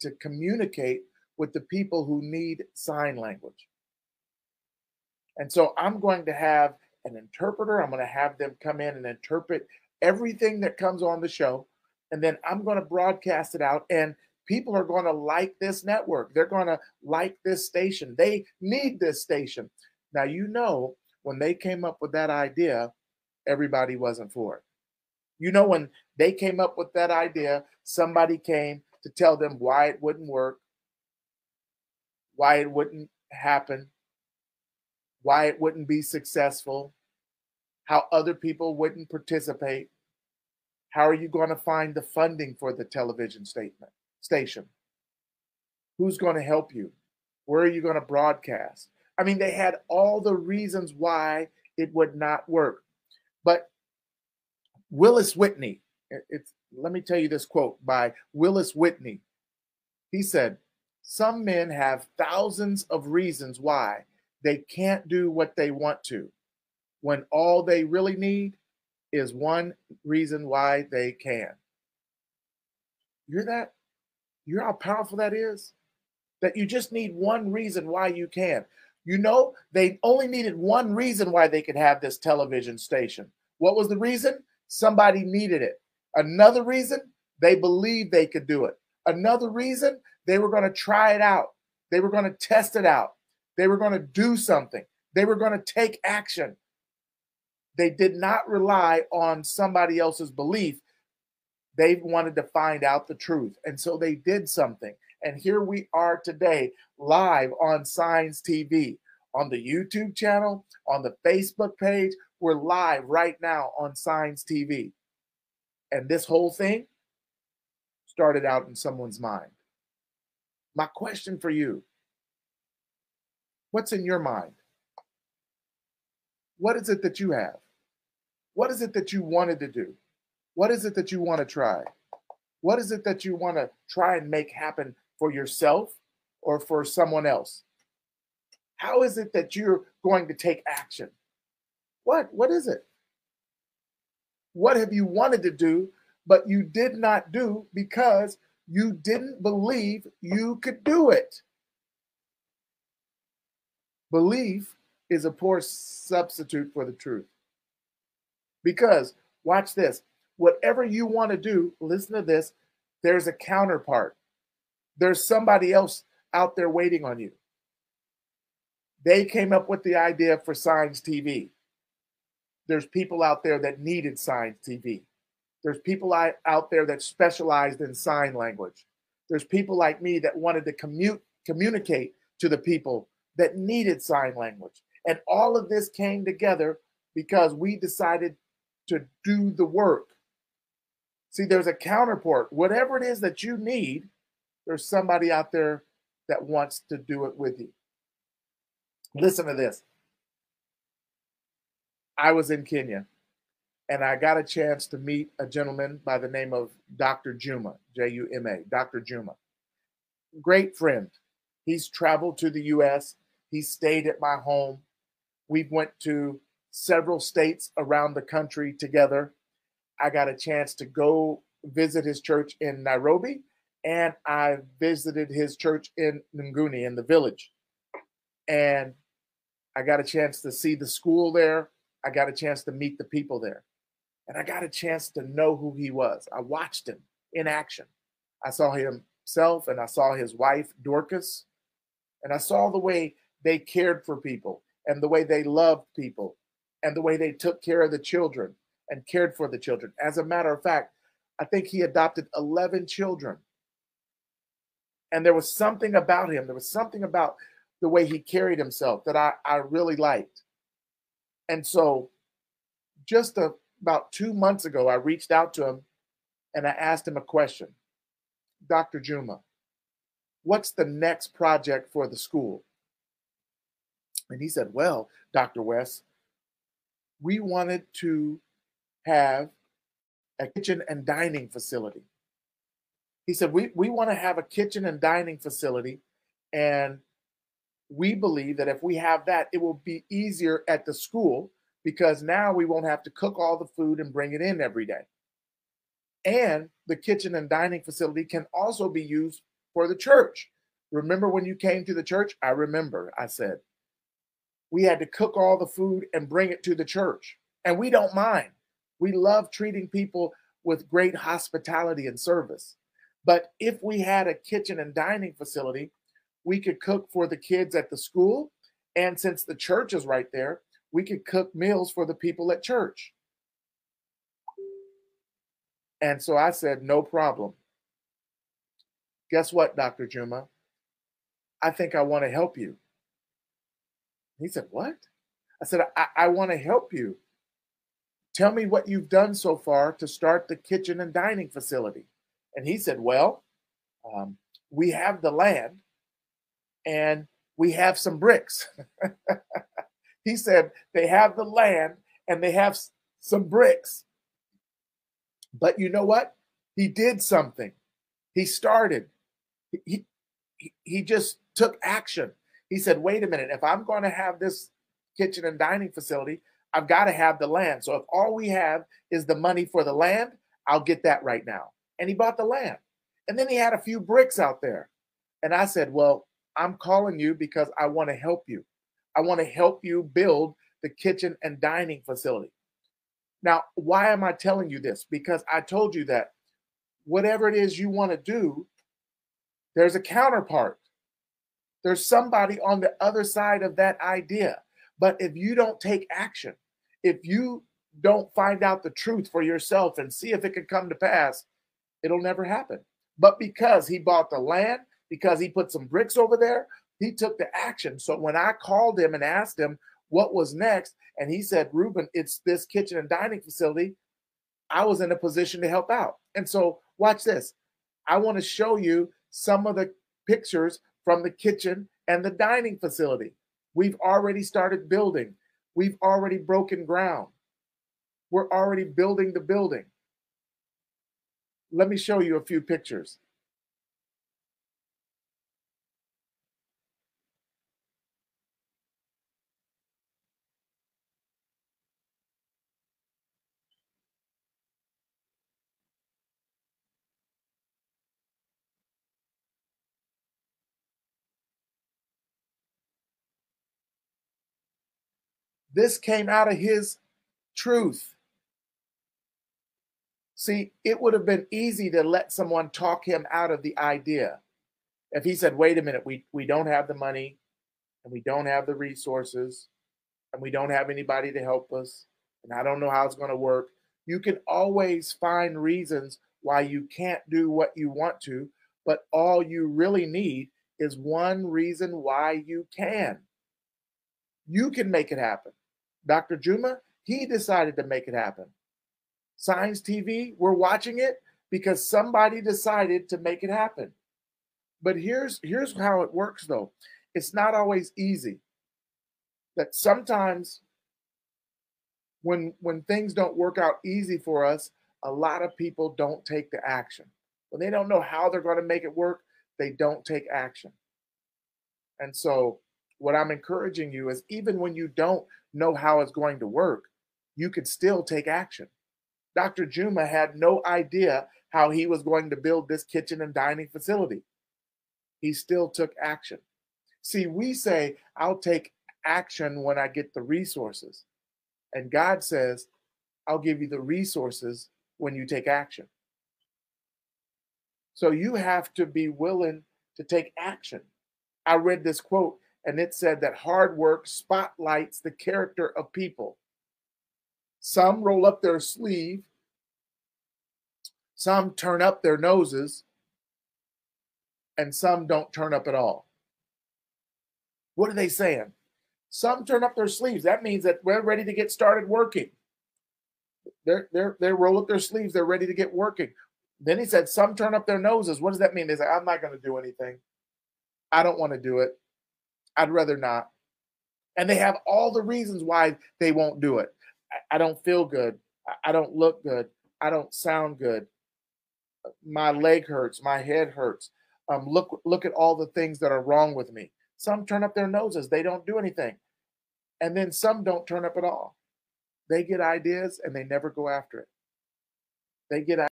to communicate with the people who need sign language. And so I'm going to have an interpreter. I'm going to have them come in and interpret everything that comes on the show. And then I'm going to broadcast it out. And people are going to like this network. They're going to like this station. They need this station. Now, you know, when they came up with that idea, everybody wasn't for it. You know, when they came up with that idea, somebody came to tell them why it wouldn't work, why it wouldn't happen, why it wouldn't be successful, how other people wouldn't participate. How are you going to find the funding for the television statement station? Who's going to help you? Where are you going to broadcast? I mean, they had all the reasons why it would not work. But Willis Whitney, it's let me tell you this quote by Willis Whitney. He said, Some men have thousands of reasons why they can't do what they want to, when all they really need is one reason why they can. You hear that? You hear how powerful that is? That you just need one reason why you can. You know, they only needed one reason why they could have this television station. What was the reason? Somebody needed it. Another reason, they believed they could do it. Another reason, they were going to try it out. They were going to test it out. They were going to do something. They were going to take action. They did not rely on somebody else's belief. They wanted to find out the truth. And so they did something. And here we are today, live on Signs TV, on the YouTube channel, on the Facebook page. We're live right now on Signs TV. And this whole thing started out in someone's mind. My question for you what's in your mind? What is it that you have? What is it that you wanted to do? What is it that you want to try? What is it that you want to try and make happen for yourself or for someone else? How is it that you're going to take action? What? What is it? What have you wanted to do, but you did not do because you didn't believe you could do it? Belief is a poor substitute for the truth. Because, watch this, whatever you want to do, listen to this, there's a counterpart. There's somebody else out there waiting on you. They came up with the idea for Signs TV. There's people out there that needed Signs TV. There's people out there that specialized in sign language. There's people like me that wanted to commute, communicate to the people that needed sign language. And all of this came together because we decided to do the work. See, there's a counterpart. Whatever it is that you need, there's somebody out there that wants to do it with you. Listen to this. I was in Kenya and I got a chance to meet a gentleman by the name of Dr. Juma, J U M A, Dr. Juma. Great friend. He's traveled to the US. He stayed at my home. We went to several states around the country together. I got a chance to go visit his church in Nairobi, and I visited his church in Nguni in the village. And I got a chance to see the school there. I got a chance to meet the people there. And I got a chance to know who he was. I watched him in action. I saw himself and I saw his wife, Dorcas, and I saw the way they cared for people and the way they loved people and the way they took care of the children and cared for the children. As a matter of fact, I think he adopted 11 children. And there was something about him, there was something about the way he carried himself that I, I really liked. And so, just a, about two months ago, I reached out to him and I asked him a question Dr. Juma, what's the next project for the school? And he said, Well, Dr. West, we wanted to have a kitchen and dining facility. He said, We, we want to have a kitchen and dining facility. And we believe that if we have that, it will be easier at the school because now we won't have to cook all the food and bring it in every day. And the kitchen and dining facility can also be used for the church. Remember when you came to the church? I remember, I said. We had to cook all the food and bring it to the church. And we don't mind. We love treating people with great hospitality and service. But if we had a kitchen and dining facility, we could cook for the kids at the school. And since the church is right there, we could cook meals for the people at church. And so I said, no problem. Guess what, Dr. Juma? I think I want to help you. He said, What? I said, I, I want to help you. Tell me what you've done so far to start the kitchen and dining facility. And he said, Well, um, we have the land and we have some bricks. he said, They have the land and they have some bricks. But you know what? He did something. He started. He, he, he just took action. He said, wait a minute, if I'm going to have this kitchen and dining facility, I've got to have the land. So if all we have is the money for the land, I'll get that right now. And he bought the land. And then he had a few bricks out there. And I said, well, I'm calling you because I want to help you. I want to help you build the kitchen and dining facility. Now, why am I telling you this? Because I told you that whatever it is you want to do, there's a counterpart. There's somebody on the other side of that idea. But if you don't take action, if you don't find out the truth for yourself and see if it can come to pass, it'll never happen. But because he bought the land, because he put some bricks over there, he took the action. So when I called him and asked him what was next, and he said, Ruben, it's this kitchen and dining facility, I was in a position to help out. And so watch this. I want to show you some of the pictures from the kitchen and the dining facility. We've already started building. We've already broken ground. We're already building the building. Let me show you a few pictures. This came out of his truth. See, it would have been easy to let someone talk him out of the idea. If he said, wait a minute, we, we don't have the money and we don't have the resources and we don't have anybody to help us and I don't know how it's going to work. You can always find reasons why you can't do what you want to, but all you really need is one reason why you can. You can make it happen. Dr. Juma, he decided to make it happen. Signs TV, we're watching it because somebody decided to make it happen. But here's here's how it works though. It's not always easy. That sometimes when when things don't work out easy for us, a lot of people don't take the action. When they don't know how they're going to make it work, they don't take action. And so what I'm encouraging you is even when you don't know how it's going to work, you can still take action. Dr. Juma had no idea how he was going to build this kitchen and dining facility. He still took action. See, we say, I'll take action when I get the resources. And God says, I'll give you the resources when you take action. So you have to be willing to take action. I read this quote and it said that hard work spotlights the character of people. Some roll up their sleeve, some turn up their noses, and some don't turn up at all. What are they saying? Some turn up their sleeves. That means that we're ready to get started working. They're, they're, they roll up their sleeves. They're ready to get working. Then he said, some turn up their noses. What does that mean? They say, I'm not going to do anything. I don't want to do it. I'd rather not. And they have all the reasons why they won't do it. I, don't feel good. I, I don't look good. I don't sound good. My leg hurts. My head hurts. Um, look, look at all the things that are wrong with me. Some turn up their noses. They don't do anything. And then some don't turn up at all. They get ideas and they never go after it. They get